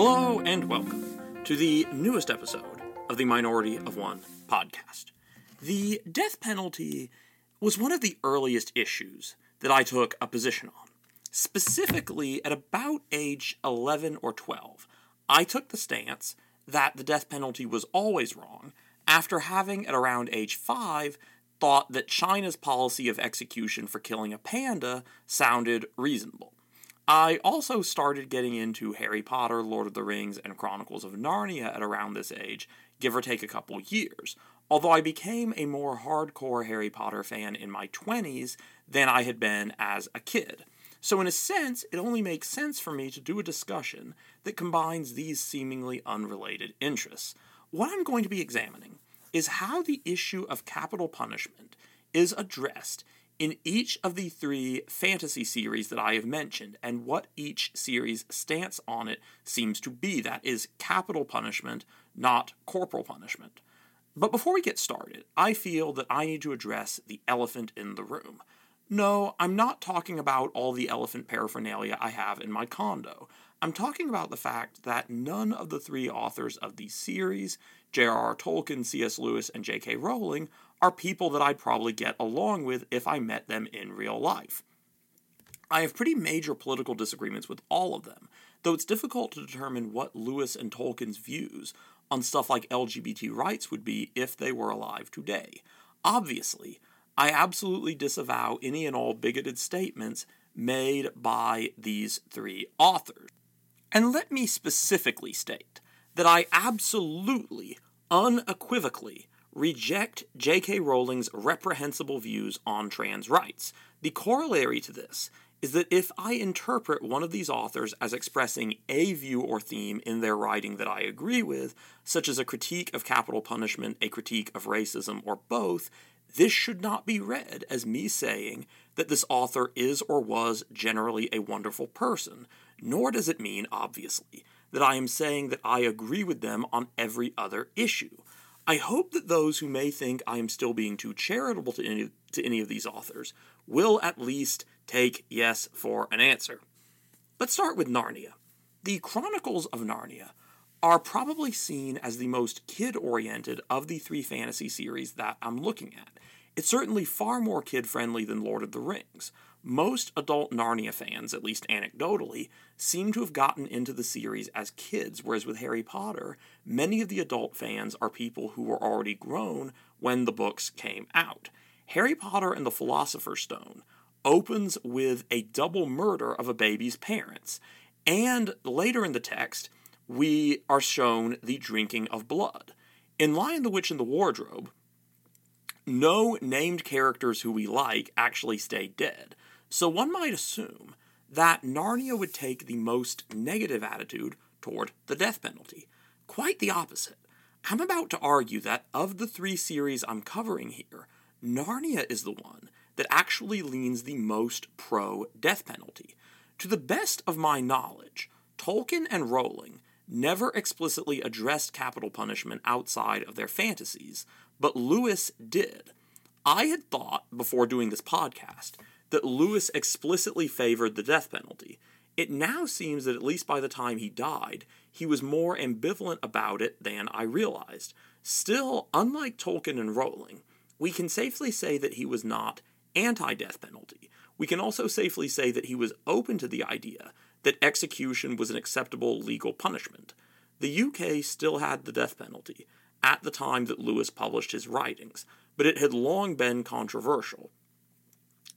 Hello and welcome to the newest episode of the Minority of One podcast. The death penalty was one of the earliest issues that I took a position on. Specifically, at about age 11 or 12, I took the stance that the death penalty was always wrong after having, at around age 5, thought that China's policy of execution for killing a panda sounded reasonable. I also started getting into Harry Potter, Lord of the Rings, and Chronicles of Narnia at around this age, give or take a couple years, although I became a more hardcore Harry Potter fan in my 20s than I had been as a kid. So, in a sense, it only makes sense for me to do a discussion that combines these seemingly unrelated interests. What I'm going to be examining is how the issue of capital punishment is addressed in each of the three fantasy series that I have mentioned, and what each series' stance on it seems to be. That is capital punishment, not corporal punishment. But before we get started, I feel that I need to address the elephant in the room. No, I'm not talking about all the elephant paraphernalia I have in my condo. I'm talking about the fact that none of the three authors of these series, J.R.R. Tolkien, C.S. Lewis, and J.K. Rowling, are people that I'd probably get along with if I met them in real life. I have pretty major political disagreements with all of them, though it's difficult to determine what Lewis and Tolkien's views on stuff like LGBT rights would be if they were alive today. Obviously, I absolutely disavow any and all bigoted statements made by these three authors. And let me specifically state that I absolutely, unequivocally reject J.K. Rowling's reprehensible views on trans rights. The corollary to this is that if I interpret one of these authors as expressing a view or theme in their writing that I agree with, such as a critique of capital punishment, a critique of racism, or both, this should not be read as me saying that this author is or was generally a wonderful person, nor does it mean, obviously, that I am saying that I agree with them on every other issue. I hope that those who may think I am still being too charitable to any, to any of these authors will at least take yes for an answer. Let's start with Narnia. The Chronicles of Narnia are probably seen as the most kid oriented of the three fantasy series that I'm looking at. It's certainly far more kid friendly than Lord of the Rings. Most adult Narnia fans, at least anecdotally, seem to have gotten into the series as kids, whereas with Harry Potter, many of the adult fans are people who were already grown when the books came out. Harry Potter and the Philosopher's Stone opens with a double murder of a baby's parents, and later in the text, we are shown the drinking of blood. In Lion the Witch and the Wardrobe, no named characters who we like actually stay dead. So one might assume that Narnia would take the most negative attitude toward the death penalty. Quite the opposite. I'm about to argue that of the three series I'm covering here, Narnia is the one that actually leans the most pro death penalty. To the best of my knowledge, Tolkien and Rowling never explicitly addressed capital punishment outside of their fantasies, but Lewis did. I had thought, before doing this podcast, that Lewis explicitly favored the death penalty. It now seems that at least by the time he died, he was more ambivalent about it than I realized. Still, unlike Tolkien and Rowling, we can safely say that he was not anti death penalty. We can also safely say that he was open to the idea that execution was an acceptable legal punishment. The UK still had the death penalty at the time that Lewis published his writings, but it had long been controversial.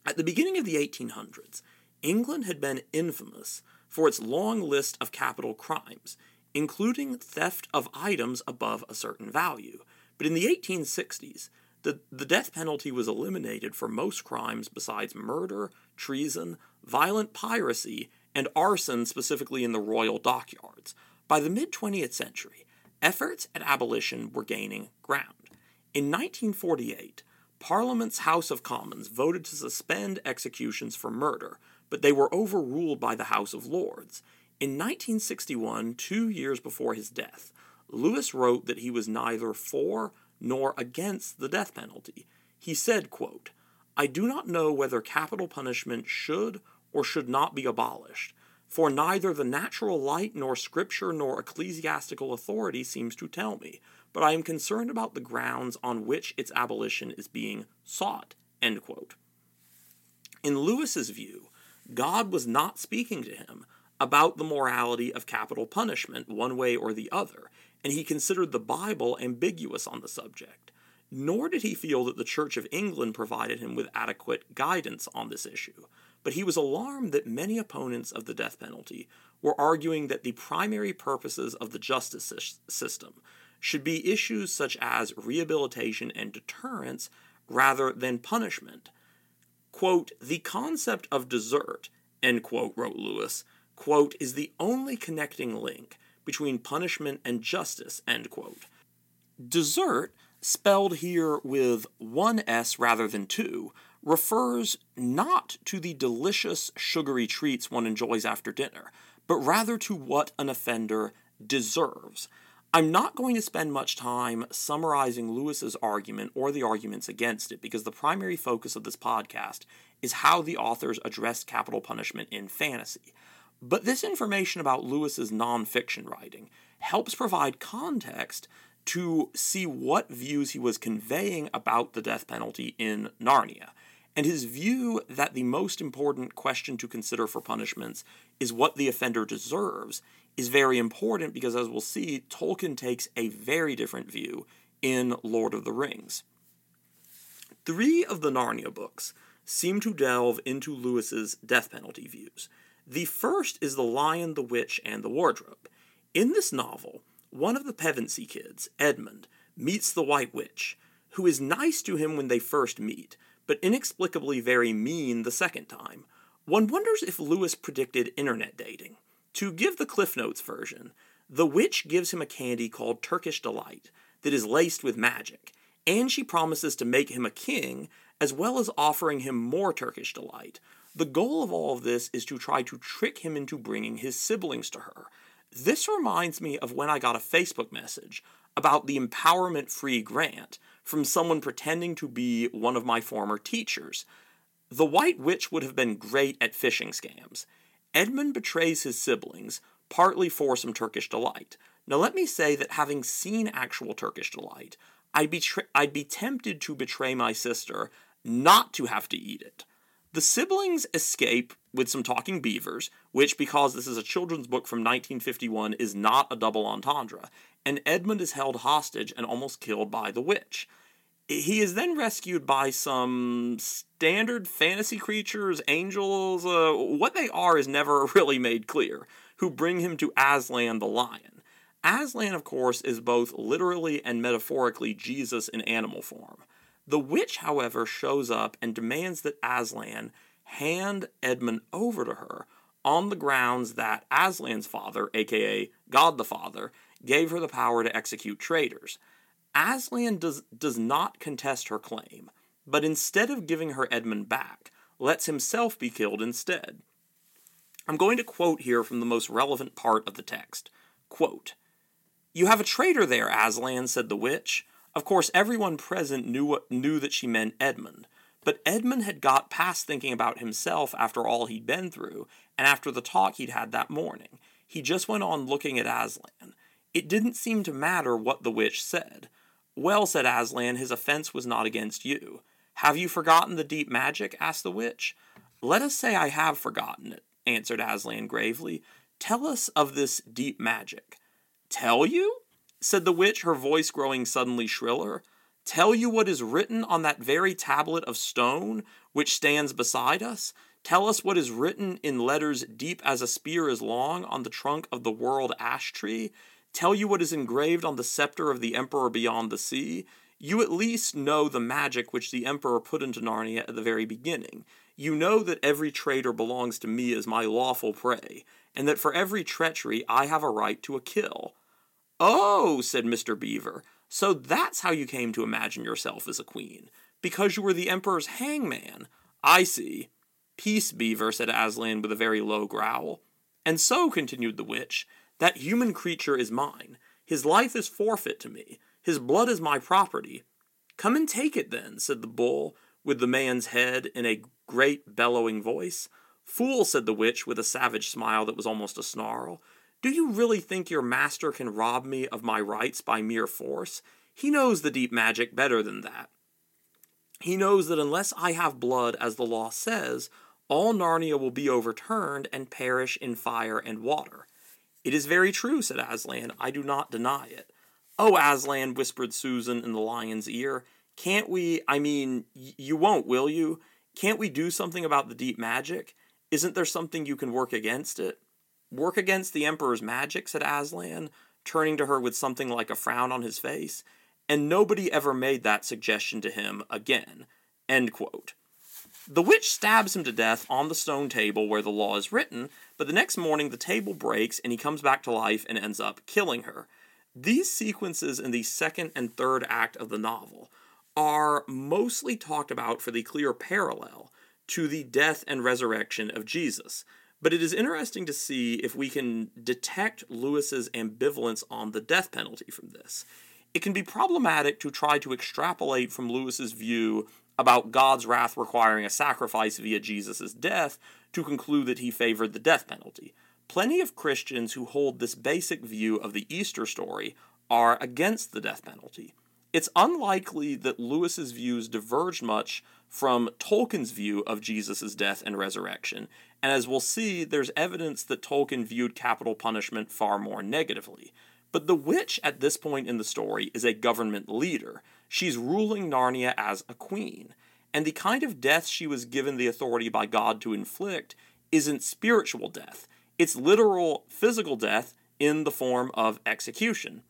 At the beginning of the 1800s, England had been infamous for its long list of capital crimes, including theft of items above a certain value. But in the 1860s, the, the death penalty was eliminated for most crimes besides murder, treason, violent piracy, and arson, specifically in the royal dockyards. By the mid 20th century, efforts at abolition were gaining ground. In 1948, Parliament's House of Commons voted to suspend executions for murder, but they were overruled by the House of Lords. In 1961, two years before his death, Lewis wrote that he was neither for nor against the death penalty. He said, quote, I do not know whether capital punishment should or should not be abolished. for neither the natural light nor scripture nor ecclesiastical authority seems to tell me, but I am concerned about the grounds on which its abolition is being sought. In Lewis's view, God was not speaking to him about the morality of capital punishment one way or the other, and he considered the Bible ambiguous on the subject. Nor did he feel that the Church of England provided him with adequate guidance on this issue but he was alarmed that many opponents of the death penalty were arguing that the primary purposes of the justice system should be issues such as rehabilitation and deterrence rather than punishment. Quote, the concept of desert, end quote, wrote Lewis, quote, is the only connecting link between punishment and justice, end quote. Desert, spelled here with one S rather than two, refers not to the delicious sugary treats one enjoys after dinner, but rather to what an offender deserves. I'm not going to spend much time summarizing Lewis's argument or the arguments against it because the primary focus of this podcast is how the authors addressed capital punishment in fantasy. But this information about Lewis's nonfiction writing helps provide context to see what views he was conveying about the death penalty in Narnia and his view that the most important question to consider for punishments is what the offender deserves is very important because, as we'll see, Tolkien takes a very different view in Lord of the Rings. Three of the Narnia books seem to delve into Lewis's death penalty views. The first is The Lion, the Witch, and the Wardrobe. In this novel, one of the Pevensie kids, Edmund, meets the White Witch, who is nice to him when they first meet, but inexplicably very mean the second time. One wonders if Lewis predicted internet dating. To give the Cliff Notes version, the witch gives him a candy called Turkish Delight that is laced with magic, and she promises to make him a king, as well as offering him more Turkish Delight. The goal of all of this is to try to trick him into bringing his siblings to her. This reminds me of when I got a Facebook message about the Empowerment Free grant from someone pretending to be one of my former teachers. The White Witch would have been great at phishing scams. Edmund betrays his siblings, partly for some Turkish delight. Now, let me say that having seen actual Turkish delight, I'd be, tra- I'd be tempted to betray my sister not to have to eat it. The siblings escape with some talking beavers, which, because this is a children's book from 1951, is not a double entendre, and Edmund is held hostage and almost killed by the witch. He is then rescued by some standard fantasy creatures, angels, uh, what they are is never really made clear, who bring him to Aslan the lion. Aslan, of course, is both literally and metaphorically Jesus in animal form. The witch, however, shows up and demands that Aslan hand Edmund over to her on the grounds that Aslan's father, aka God the Father, gave her the power to execute traitors. Aslan does, does not contest her claim, but instead of giving her Edmund back, lets himself be killed instead. I'm going to quote here from the most relevant part of the text. Quote, You have a traitor there, Aslan, said the witch. Of course, everyone present knew, what, knew that she meant Edmund, but Edmund had got past thinking about himself after all he'd been through, and after the talk he'd had that morning. He just went on looking at Aslan. It didn't seem to matter what the witch said. Well, said Aslan, his offense was not against you. Have you forgotten the deep magic? asked the witch. Let us say I have forgotten it, answered Aslan gravely. Tell us of this deep magic. Tell you? said the witch, her voice growing suddenly shriller. Tell you what is written on that very tablet of stone which stands beside us? Tell us what is written in letters deep as a spear is long on the trunk of the world ash tree? Tell you what is engraved on the scepter of the Emperor beyond the sea? You at least know the magic which the Emperor put into Narnia at the very beginning. You know that every traitor belongs to me as my lawful prey, and that for every treachery I have a right to a kill. Oh, said Mr. Beaver, so that's how you came to imagine yourself as a queen. Because you were the Emperor's hangman. I see. Peace, Beaver, said Aslan with a very low growl. And so, continued the witch, that human creature is mine. His life is forfeit to me. His blood is my property. Come and take it then, said the bull, with the man's head in a great bellowing voice. Fool, said the witch with a savage smile that was almost a snarl. Do you really think your master can rob me of my rights by mere force? He knows the deep magic better than that. He knows that unless I have blood, as the law says, all Narnia will be overturned and perish in fire and water. It is very true, said Aslan. I do not deny it. Oh, Aslan, whispered Susan in the lion's ear, can't we? I mean, y- you won't, will you? Can't we do something about the deep magic? Isn't there something you can work against it? Work against the Emperor's magic, said Aslan, turning to her with something like a frown on his face. And nobody ever made that suggestion to him again. End quote. The witch stabs him to death on the stone table where the law is written, but the next morning the table breaks and he comes back to life and ends up killing her. These sequences in the second and third act of the novel are mostly talked about for the clear parallel to the death and resurrection of Jesus. But it is interesting to see if we can detect Lewis's ambivalence on the death penalty from this. It can be problematic to try to extrapolate from Lewis's view about God's wrath requiring a sacrifice via Jesus' death to conclude that he favored the death penalty. Plenty of Christians who hold this basic view of the Easter story are against the death penalty. It's unlikely that Lewis's views diverged much from Tolkien's view of Jesus' death and resurrection, and as we'll see, there's evidence that Tolkien viewed capital punishment far more negatively. But the witch at this point in the story is a government leader. She's ruling Narnia as a queen. And the kind of death she was given the authority by God to inflict isn't spiritual death, it's literal physical death in the form of execution.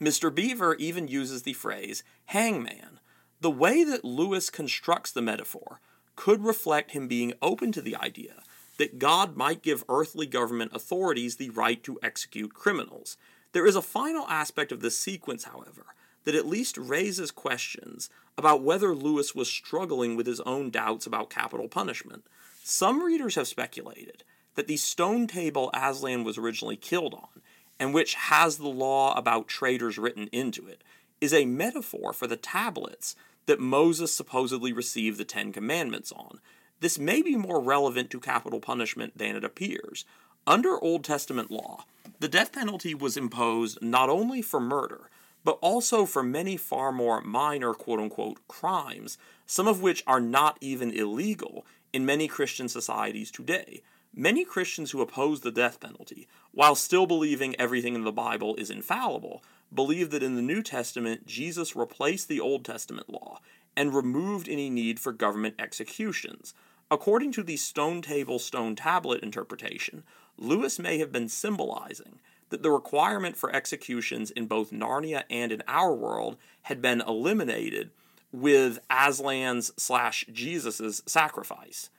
Mr. Beaver even uses the phrase hangman. The way that Lewis constructs the metaphor could reflect him being open to the idea that God might give earthly government authorities the right to execute criminals. There is a final aspect of this sequence, however, that at least raises questions about whether Lewis was struggling with his own doubts about capital punishment. Some readers have speculated that the stone table Aslan was originally killed on and which has the law about traitors written into it, is a metaphor for the tablets that Moses supposedly received the Ten Commandments on. This may be more relevant to capital punishment than it appears. Under Old Testament law, the death penalty was imposed not only for murder, but also for many far more minor quote unquote crimes, some of which are not even illegal in many Christian societies today. Many Christians who oppose the death penalty, while still believing everything in the Bible is infallible, believe that in the New Testament Jesus replaced the Old Testament law and removed any need for government executions. According to the stone table, stone tablet interpretation, Lewis may have been symbolizing that the requirement for executions in both Narnia and in our world had been eliminated with Aslan's slash Jesus's sacrifice.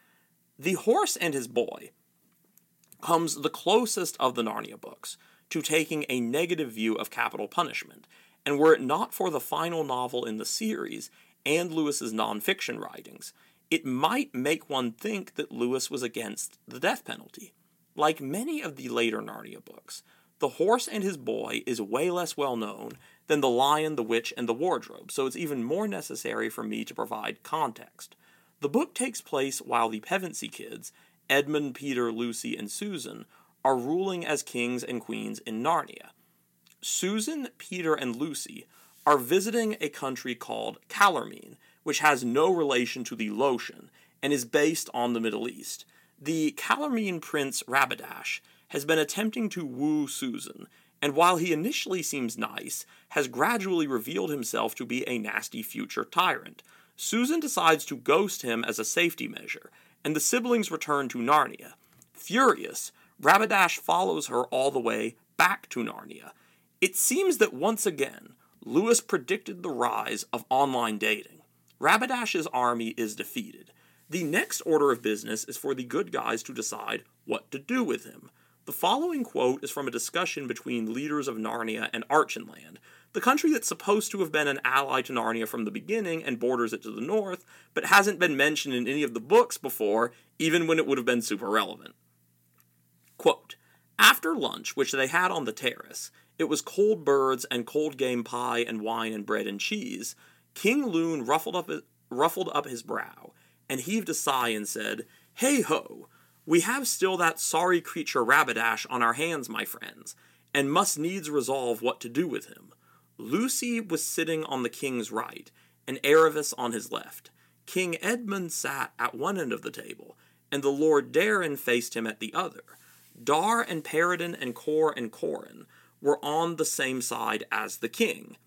The horse and his boy comes the closest of the Narnia books to taking a negative view of capital punishment, and were it not for the final novel in the series and Lewis's nonfiction writings, it might make one think that Lewis was against the death penalty. Like many of the later Narnia books, The Horse and His Boy is way less well known than The Lion, the Witch, and the Wardrobe, so it's even more necessary for me to provide context. The book takes place while the Pevensie kids Edmund, Peter, Lucy, and Susan are ruling as kings and queens in Narnia. Susan, Peter, and Lucy are visiting a country called Calormene, which has no relation to the Loshen and is based on the Middle East. The Calormene prince Rabadash has been attempting to woo Susan, and while he initially seems nice, has gradually revealed himself to be a nasty future tyrant. Susan decides to ghost him as a safety measure, and the siblings return to Narnia. Furious, Rabadash follows her all the way back to Narnia. It seems that once again, Lewis predicted the rise of online dating. Rabadash's army is defeated. The next order of business is for the good guys to decide what to do with him. The following quote is from a discussion between leaders of Narnia and Archenland, the country that's supposed to have been an ally to Narnia from the beginning and borders it to the north, but hasn't been mentioned in any of the books before, even when it would have been super relevant. Quote, After lunch, which they had on the terrace, it was cold birds and cold game pie and wine and bread and cheese. King Lune ruffled up ruffled up his brow and heaved a sigh and said, Hey ho! We have still that sorry creature Rabadash on our hands, my friends, and must needs resolve what to do with him. Lucy was sitting on the king's right, and Aravis on his left. King Edmund sat at one end of the table, and the Lord Darrin faced him at the other. Dar and Peridon and Cor and Corin were on the same side as the king.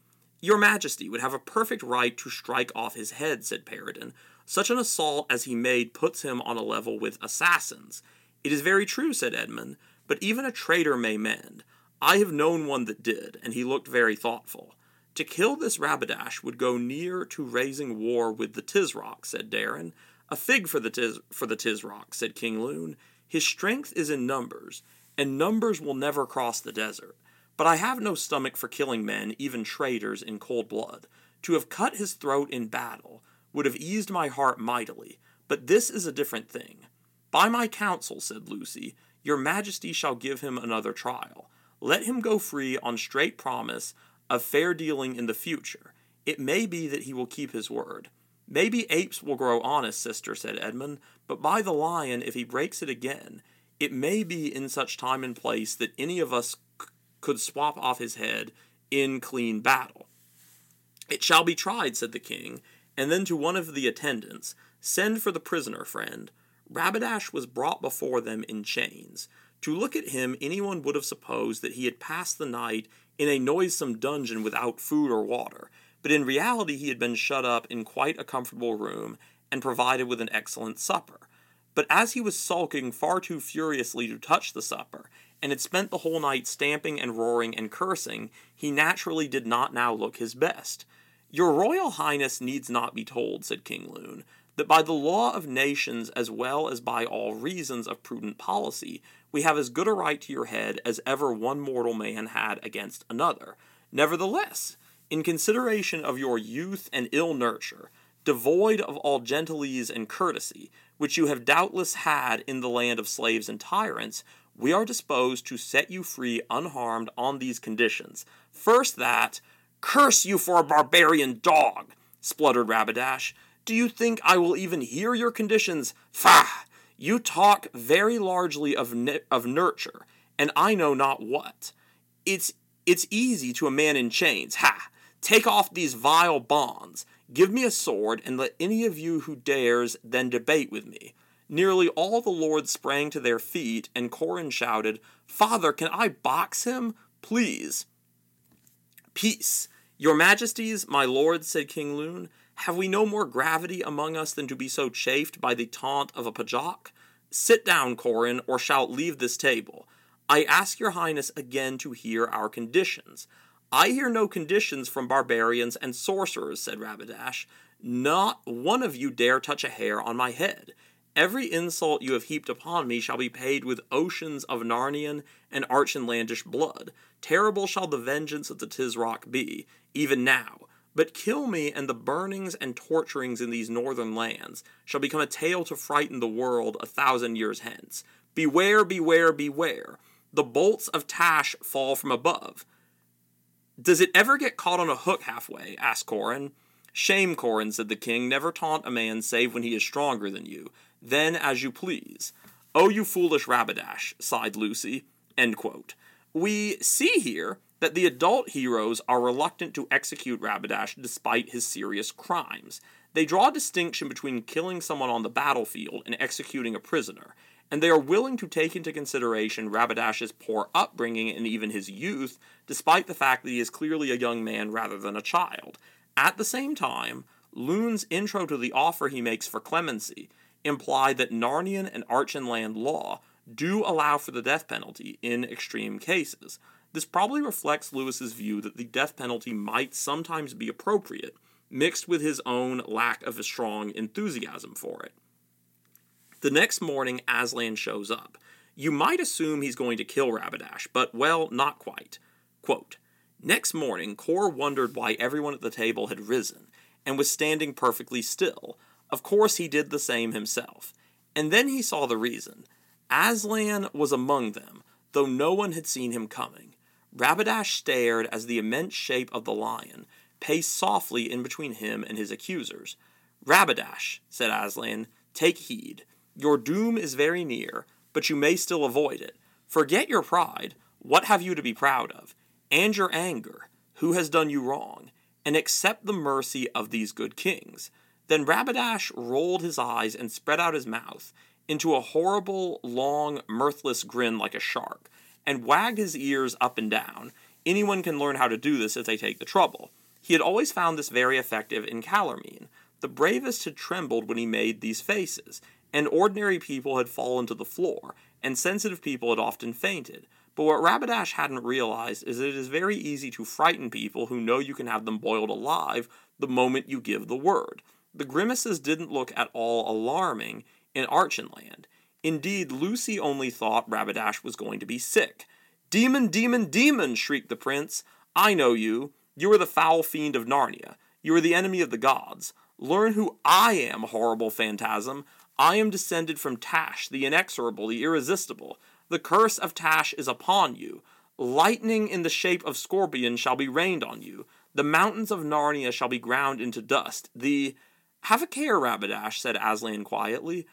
Your Majesty would have a perfect right to strike off his head, said Peridon. Such an assault as he made puts him on a level with assassins. It is very true, said Edmund, but even a traitor may mend. I have known one that did, and he looked very thoughtful. To kill this Rabadash would go near to raising war with the Tisroc, said Darrin. A fig for the Tiz for the Tisroc, said King Lune. His strength is in numbers, and numbers will never cross the desert. But I have no stomach for killing men, even traitors, in cold blood. To have cut his throat in battle would have eased my heart mightily, but this is a different thing. By my counsel, said Lucy, your majesty shall give him another trial. Let him go free on straight promise of fair dealing in the future. It may be that he will keep his word. Maybe apes will grow honest, sister, said Edmund, but by the lion, if he breaks it again, it may be in such time and place that any of us c- could swap off his head in clean battle. It shall be tried, said the king, and then to one of the attendants, Send for the prisoner, friend. Rabadash was brought before them in chains. To look at him, anyone would have supposed that he had passed the night in a noisome dungeon without food or water, but in reality he had been shut up in quite a comfortable room and provided with an excellent supper. But as he was sulking far too furiously to touch the supper, and had spent the whole night stamping and roaring and cursing, he naturally did not now look his best. Your Royal Highness needs not be told, said King Lune, that by the law of nations as well as by all reasons of prudent policy, we have as good a right to your head as ever one mortal man had against another. Nevertheless, in consideration of your youth and ill nurture, devoid of all gentilesse and courtesy, which you have doubtless had in the land of slaves and tyrants, we are disposed to set you free unharmed on these conditions. First, that, curse you for a barbarian dog, spluttered Rabadash. Do you think I will even hear your conditions? Faugh! You talk very largely of, of nurture, and I know not what. It's it's easy to a man in chains. Ha! Take off these vile bonds. Give me a sword, and let any of you who dares then debate with me. Nearly all the lords sprang to their feet, and Corin shouted, Father, can I box him? Please. Peace. Your majesties, my lords, said King Lune, have we no more gravity among us than to be so chafed by the taunt of a popinjay? Sit down, Corin, or shalt leave this table. I ask your highness again to hear our conditions. I hear no conditions from barbarians and sorcerers, said Rabadash. Not one of you dare touch a hair on my head. Every insult you have heaped upon me shall be paid with oceans of Narnian and Archenlandish blood. Terrible shall the vengeance of the Tisroc be, even now. But kill me, and the burnings and torturings in these northern lands shall become a tale to frighten the world a thousand years hence. Beware, beware, beware. The bolts of Tash fall from above. Does it ever get caught on a hook halfway? asked Corin. Shame, Corin, said the king. Never taunt a man save when he is stronger than you. Then as you please. Oh, you foolish Rabadash, sighed Lucy. We see here that the adult heroes are reluctant to execute Rabadash despite his serious crimes. They draw a distinction between killing someone on the battlefield and executing a prisoner, and they are willing to take into consideration Rabadash's poor upbringing and even his youth, despite the fact that he is clearly a young man rather than a child. At the same time, Lune's intro to the offer he makes for clemency imply that Narnian and Archenland law do allow for the death penalty in extreme cases. This probably reflects Lewis's view that the death penalty might sometimes be appropriate, mixed with his own lack of a strong enthusiasm for it. The next morning, Aslan shows up. You might assume he's going to kill Rabadash, but well, not quite. Quote, Next morning, Cor wondered why everyone at the table had risen and was standing perfectly still. Of course, he did the same himself. And then he saw the reason. Aslan was among them, though no one had seen him coming. Rabadash stared as the immense shape of the lion paced softly in between him and his accusers. Rabadash, said Aslan, take heed. Your doom is very near, but you may still avoid it. Forget your pride. What have you to be proud of? And your anger. Who has done you wrong? And accept the mercy of these good kings. Then Rabadash rolled his eyes and spread out his mouth into a horrible, long, mirthless grin like a shark, and wagged his ears up and down. Anyone can learn how to do this if they take the trouble. He had always found this very effective in Calormene. The bravest had trembled when he made these faces, and ordinary people had fallen to the floor, and sensitive people had often fainted. But what Rabadash hadn't realized is that it is very easy to frighten people who know you can have them boiled alive the moment you give the word. The grimaces didn't look at all alarming in Archenland. Indeed, Lucy only thought Rabadash was going to be sick. Demon, demon, demon! shrieked the prince. I know you. You are the foul fiend of Narnia. You are the enemy of the gods. Learn who I am, horrible phantasm. I am descended from Tash, the inexorable, the irresistible. The curse of Tash is upon you. Lightning in the shape of scorpion shall be rained on you. The mountains of Narnia shall be ground into dust. The. Have a care, Rabadash, said Aslan quietly.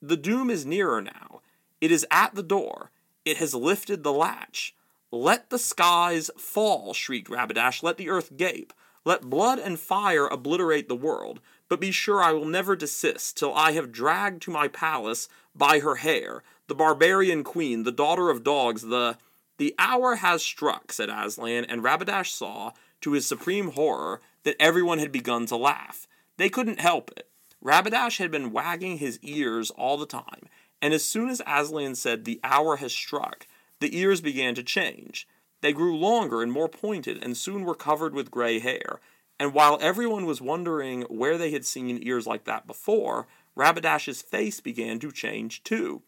The doom is nearer now. It is at the door. It has lifted the latch. Let the skies fall, shrieked Rabadash. Let the earth gape. Let blood and fire obliterate the world but be sure I will never desist till I have dragged to my palace by her hair the barbarian queen, the daughter of dogs, the. The hour has struck, said Aslan, and Rabadash saw, to his supreme horror, that everyone had begun to laugh. They couldn't help it. Rabadash had been wagging his ears all the time, and as soon as Aslan said, The hour has struck, the ears began to change. They grew longer and more pointed, and soon were covered with gray hair, and while everyone was wondering where they had seen ears like that before, Rabadash's face began to change too.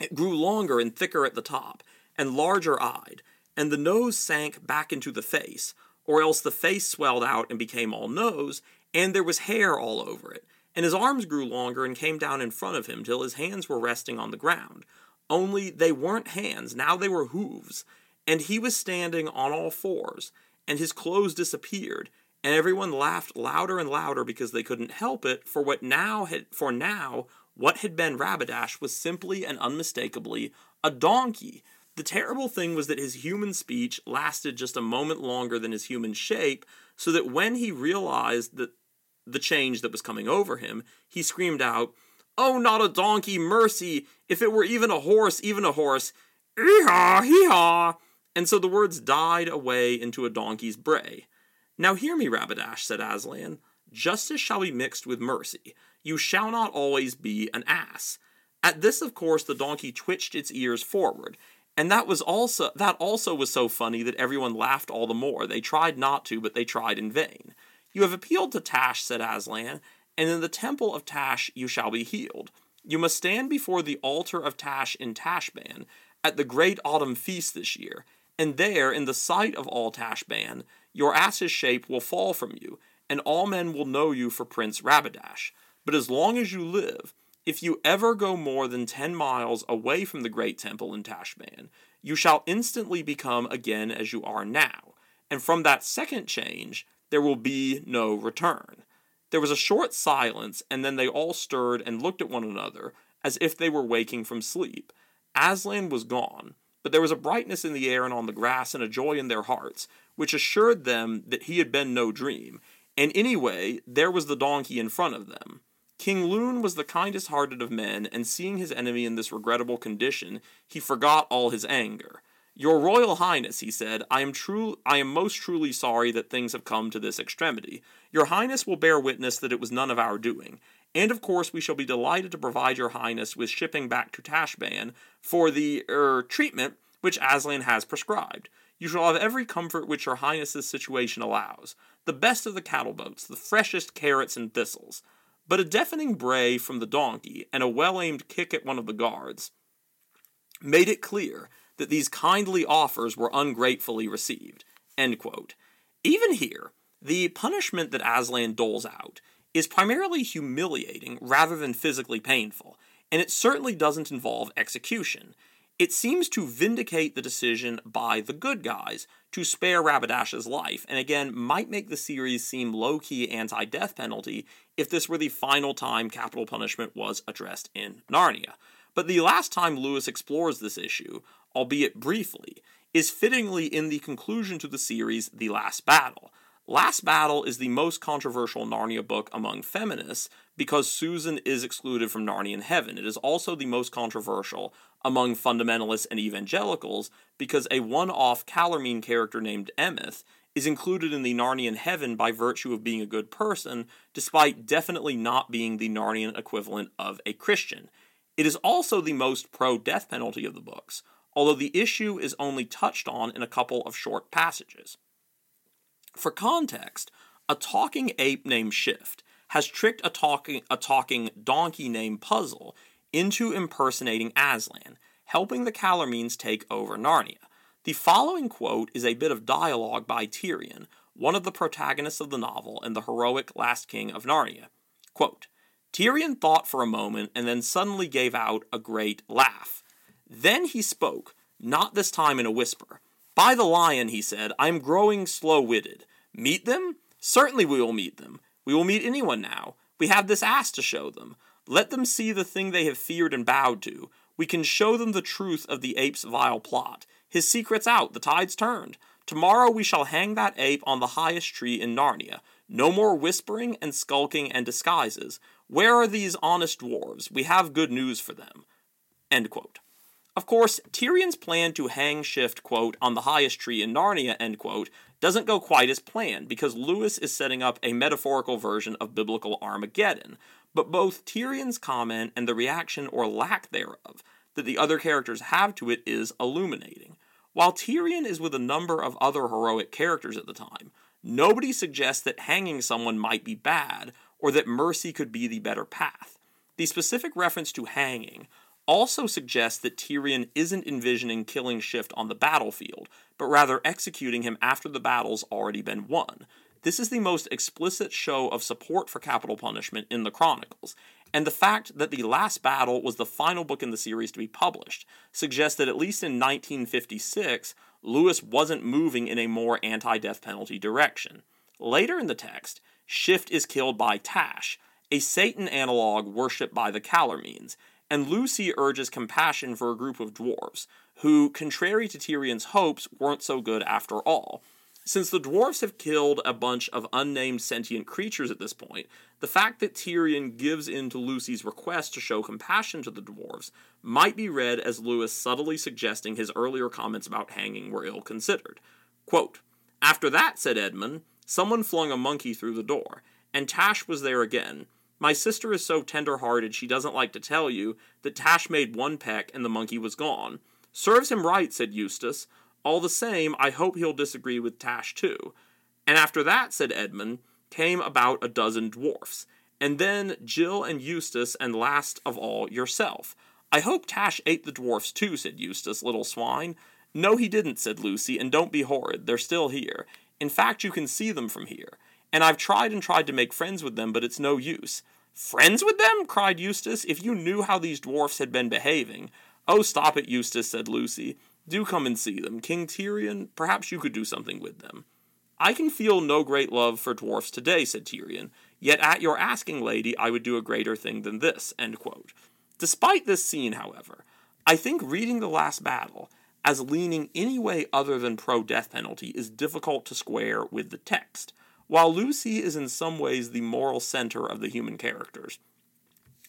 It grew longer and thicker at the top, and larger eyed, and the nose sank back into the face, or else the face swelled out and became all nose, and there was hair all over it, and his arms grew longer and came down in front of him till his hands were resting on the ground. Only they weren't hands, now they were hooves, and he was standing on all fours, and his clothes disappeared, and everyone laughed louder and louder because they couldn't help it for what now had for now what had been Rabadash was simply and unmistakably a donkey. The terrible thing was that his human speech lasted just a moment longer than his human shape, so that when he realized that the change that was coming over him, he screamed out, Oh, not a donkey, mercy! If it were even a horse, even a horse, hee-haw, hee-haw! And so the words died away into a donkey's bray. Now hear me, Rabadash, said Aslan. Justice shall be mixed with mercy. You shall not always be an ass. At this, of course, the donkey twitched its ears forward, and that was also that also was so funny that everyone laughed all the more. They tried not to, but they tried in vain. You have appealed to Tash, said Aslan, and in the temple of Tash you shall be healed. You must stand before the altar of Tash in Tashbaan at the great autumn feast this year, and there, in the sight of all Tashbaan, your ass's shape will fall from you, and all men will know you for Prince Rabadash. But as long as you live, if you ever go more than ten miles away from the great temple in Tashbaan, you shall instantly become again as you are now, and from that second change there will be no return. There was a short silence, and then they all stirred and looked at one another, as if they were waking from sleep. Aslan was gone, but there was a brightness in the air and on the grass, and a joy in their hearts, which assured them that he had been no dream, and anyway, there was the donkey in front of them. King Lune was the kindest hearted of men, and seeing his enemy in this regrettable condition, he forgot all his anger. Your Royal Highness, he said, I am true I am most truly sorry that things have come to this extremity. Your Highness will bear witness that it was none of our doing. And of course we shall be delighted to provide your Highness with shipping back to Tashbaan for the er treatment which Aslan has prescribed. You shall have every comfort which your highness's situation allows, the best of the cattle boats, the freshest carrots and thistles. But a deafening bray from the donkey and a well aimed kick at one of the guards made it clear that these kindly offers were ungratefully received. Even here, the punishment that Aslan doles out is primarily humiliating rather than physically painful, and it certainly doesn't involve execution. it seems to vindicate the decision by the good guys to spare Rabadash's life, and again, might make the series seem low key anti death penalty if this were the final time capital punishment was addressed in Narnia. But the last time Lewis explores this issue, albeit briefly, is fittingly in the conclusion to the series The Last Battle. Last Battle is the most controversial Narnia book among feminists because Susan is excluded from Narnian heaven. It is also the most controversial among fundamentalists and evangelicals because a one off Calormene character named Emeth is included in the Narnian heaven by virtue of being a good person, despite definitely not being the Narnian equivalent of a Christian. It is also the most pro death penalty of the books, although the issue is only touched on in a couple of short passages. For context, a talking ape named Shift has tricked a talking, a talking donkey named Puzzle into impersonating Aslan, helping the Calormenes take over Narnia. The following quote is a bit of dialogue by Tirian, one of the protagonists of the novel and the heroic last king of Narnia. Quote, Tirian thought for a moment and then suddenly gave out a great laugh. Then he spoke, not this time in a whisper. By the lion, he said, I am growing slow witted. Meet them? Certainly we will meet them. We will meet anyone now. We have this ass to show them. Let them see the thing they have feared and bowed to. We can show them the truth of the ape's vile plot. His secret's out, the tide's turned. Tomorrow we shall hang that ape on the highest tree in Narnia. No more whispering and skulking and disguises. Where are these honest dwarves? We have good news for them. End quote. Of course, Tirian's plan to hang Shift, quote, on the highest tree in Narnia, end quote, doesn't go quite as planned because Lewis is setting up a metaphorical version of biblical Armageddon. But both Tirian's comment and the reaction or lack thereof that the other characters have to it is illuminating. While Tirian is with a number of other heroic characters at the time, nobody suggests that hanging someone might be bad or that mercy could be the better path. The specific reference to hanging also suggests that Tirian isn't envisioning killing Shift on the battlefield, but rather executing him after the battle's already been won. This is the most explicit show of support for capital punishment in the Chronicles, and the fact that The Last Battle was the final book in the series to be published suggests that at least in 1956, Lewis wasn't moving in a more anti death penalty direction. Later in the text, Shift is killed by Tash, a Satan analog worshipped by the Calormenes, and Lucy urges compassion for a group of dwarves, who, contrary to Tirian's hopes, weren't so good after all. Since the dwarves have killed a bunch of unnamed sentient creatures at this point, the fact that Tirian gives in to Lucy's request to show compassion to the dwarves might be read as Lewis subtly suggesting his earlier comments about hanging were ill considered. Quote, After that, said Edmund, someone flung a monkey through the door, and Tash was there again, my sister is so tender hearted she doesn't like to tell you that Tash made one peck and the monkey was gone. Serves him right, said Eustace. All the same, I hope he'll disagree with Tash too. And after that, said Edmund, came about a dozen dwarfs. And then Jill and Eustace, and last of all, yourself. I hope Tash ate the dwarfs too, said Eustace, little swine. No, he didn't, said Lucy, and don't be horrid. They're still here. In fact, you can see them from here and I've tried and tried to make friends with them, but it's no use. Friends with them? cried Eustace. If you knew how these dwarfs had been behaving. Oh, stop it, Eustace, said Lucy. Do come and see them. King Tirian, perhaps you could do something with them. I can feel no great love for dwarfs today, said Tirian, yet at your asking, lady, I would do a greater thing than this. Despite this scene, however, I think reading The Last Battle as leaning any way other than pro death penalty is difficult to square with the text while Lucy is in some ways the moral center of the human characters.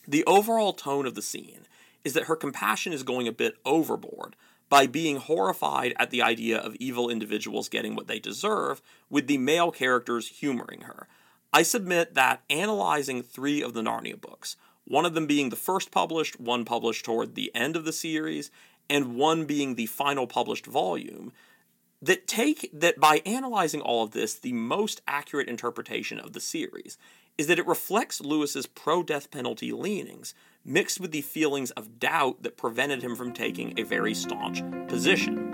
The overall tone of the scene is that her compassion is going a bit overboard by being horrified at the idea of evil individuals getting what they deserve, with the male characters humoring her. I submit that analyzing three of the Narnia books, one of them being the first published, one published toward the end of the series, and one being the final published volume, that take that by analyzing all of this, the most accurate interpretation of the series is that it reflects Lewis's pro death penalty leanings, mixed with the feelings of doubt that prevented him from taking a very staunch position.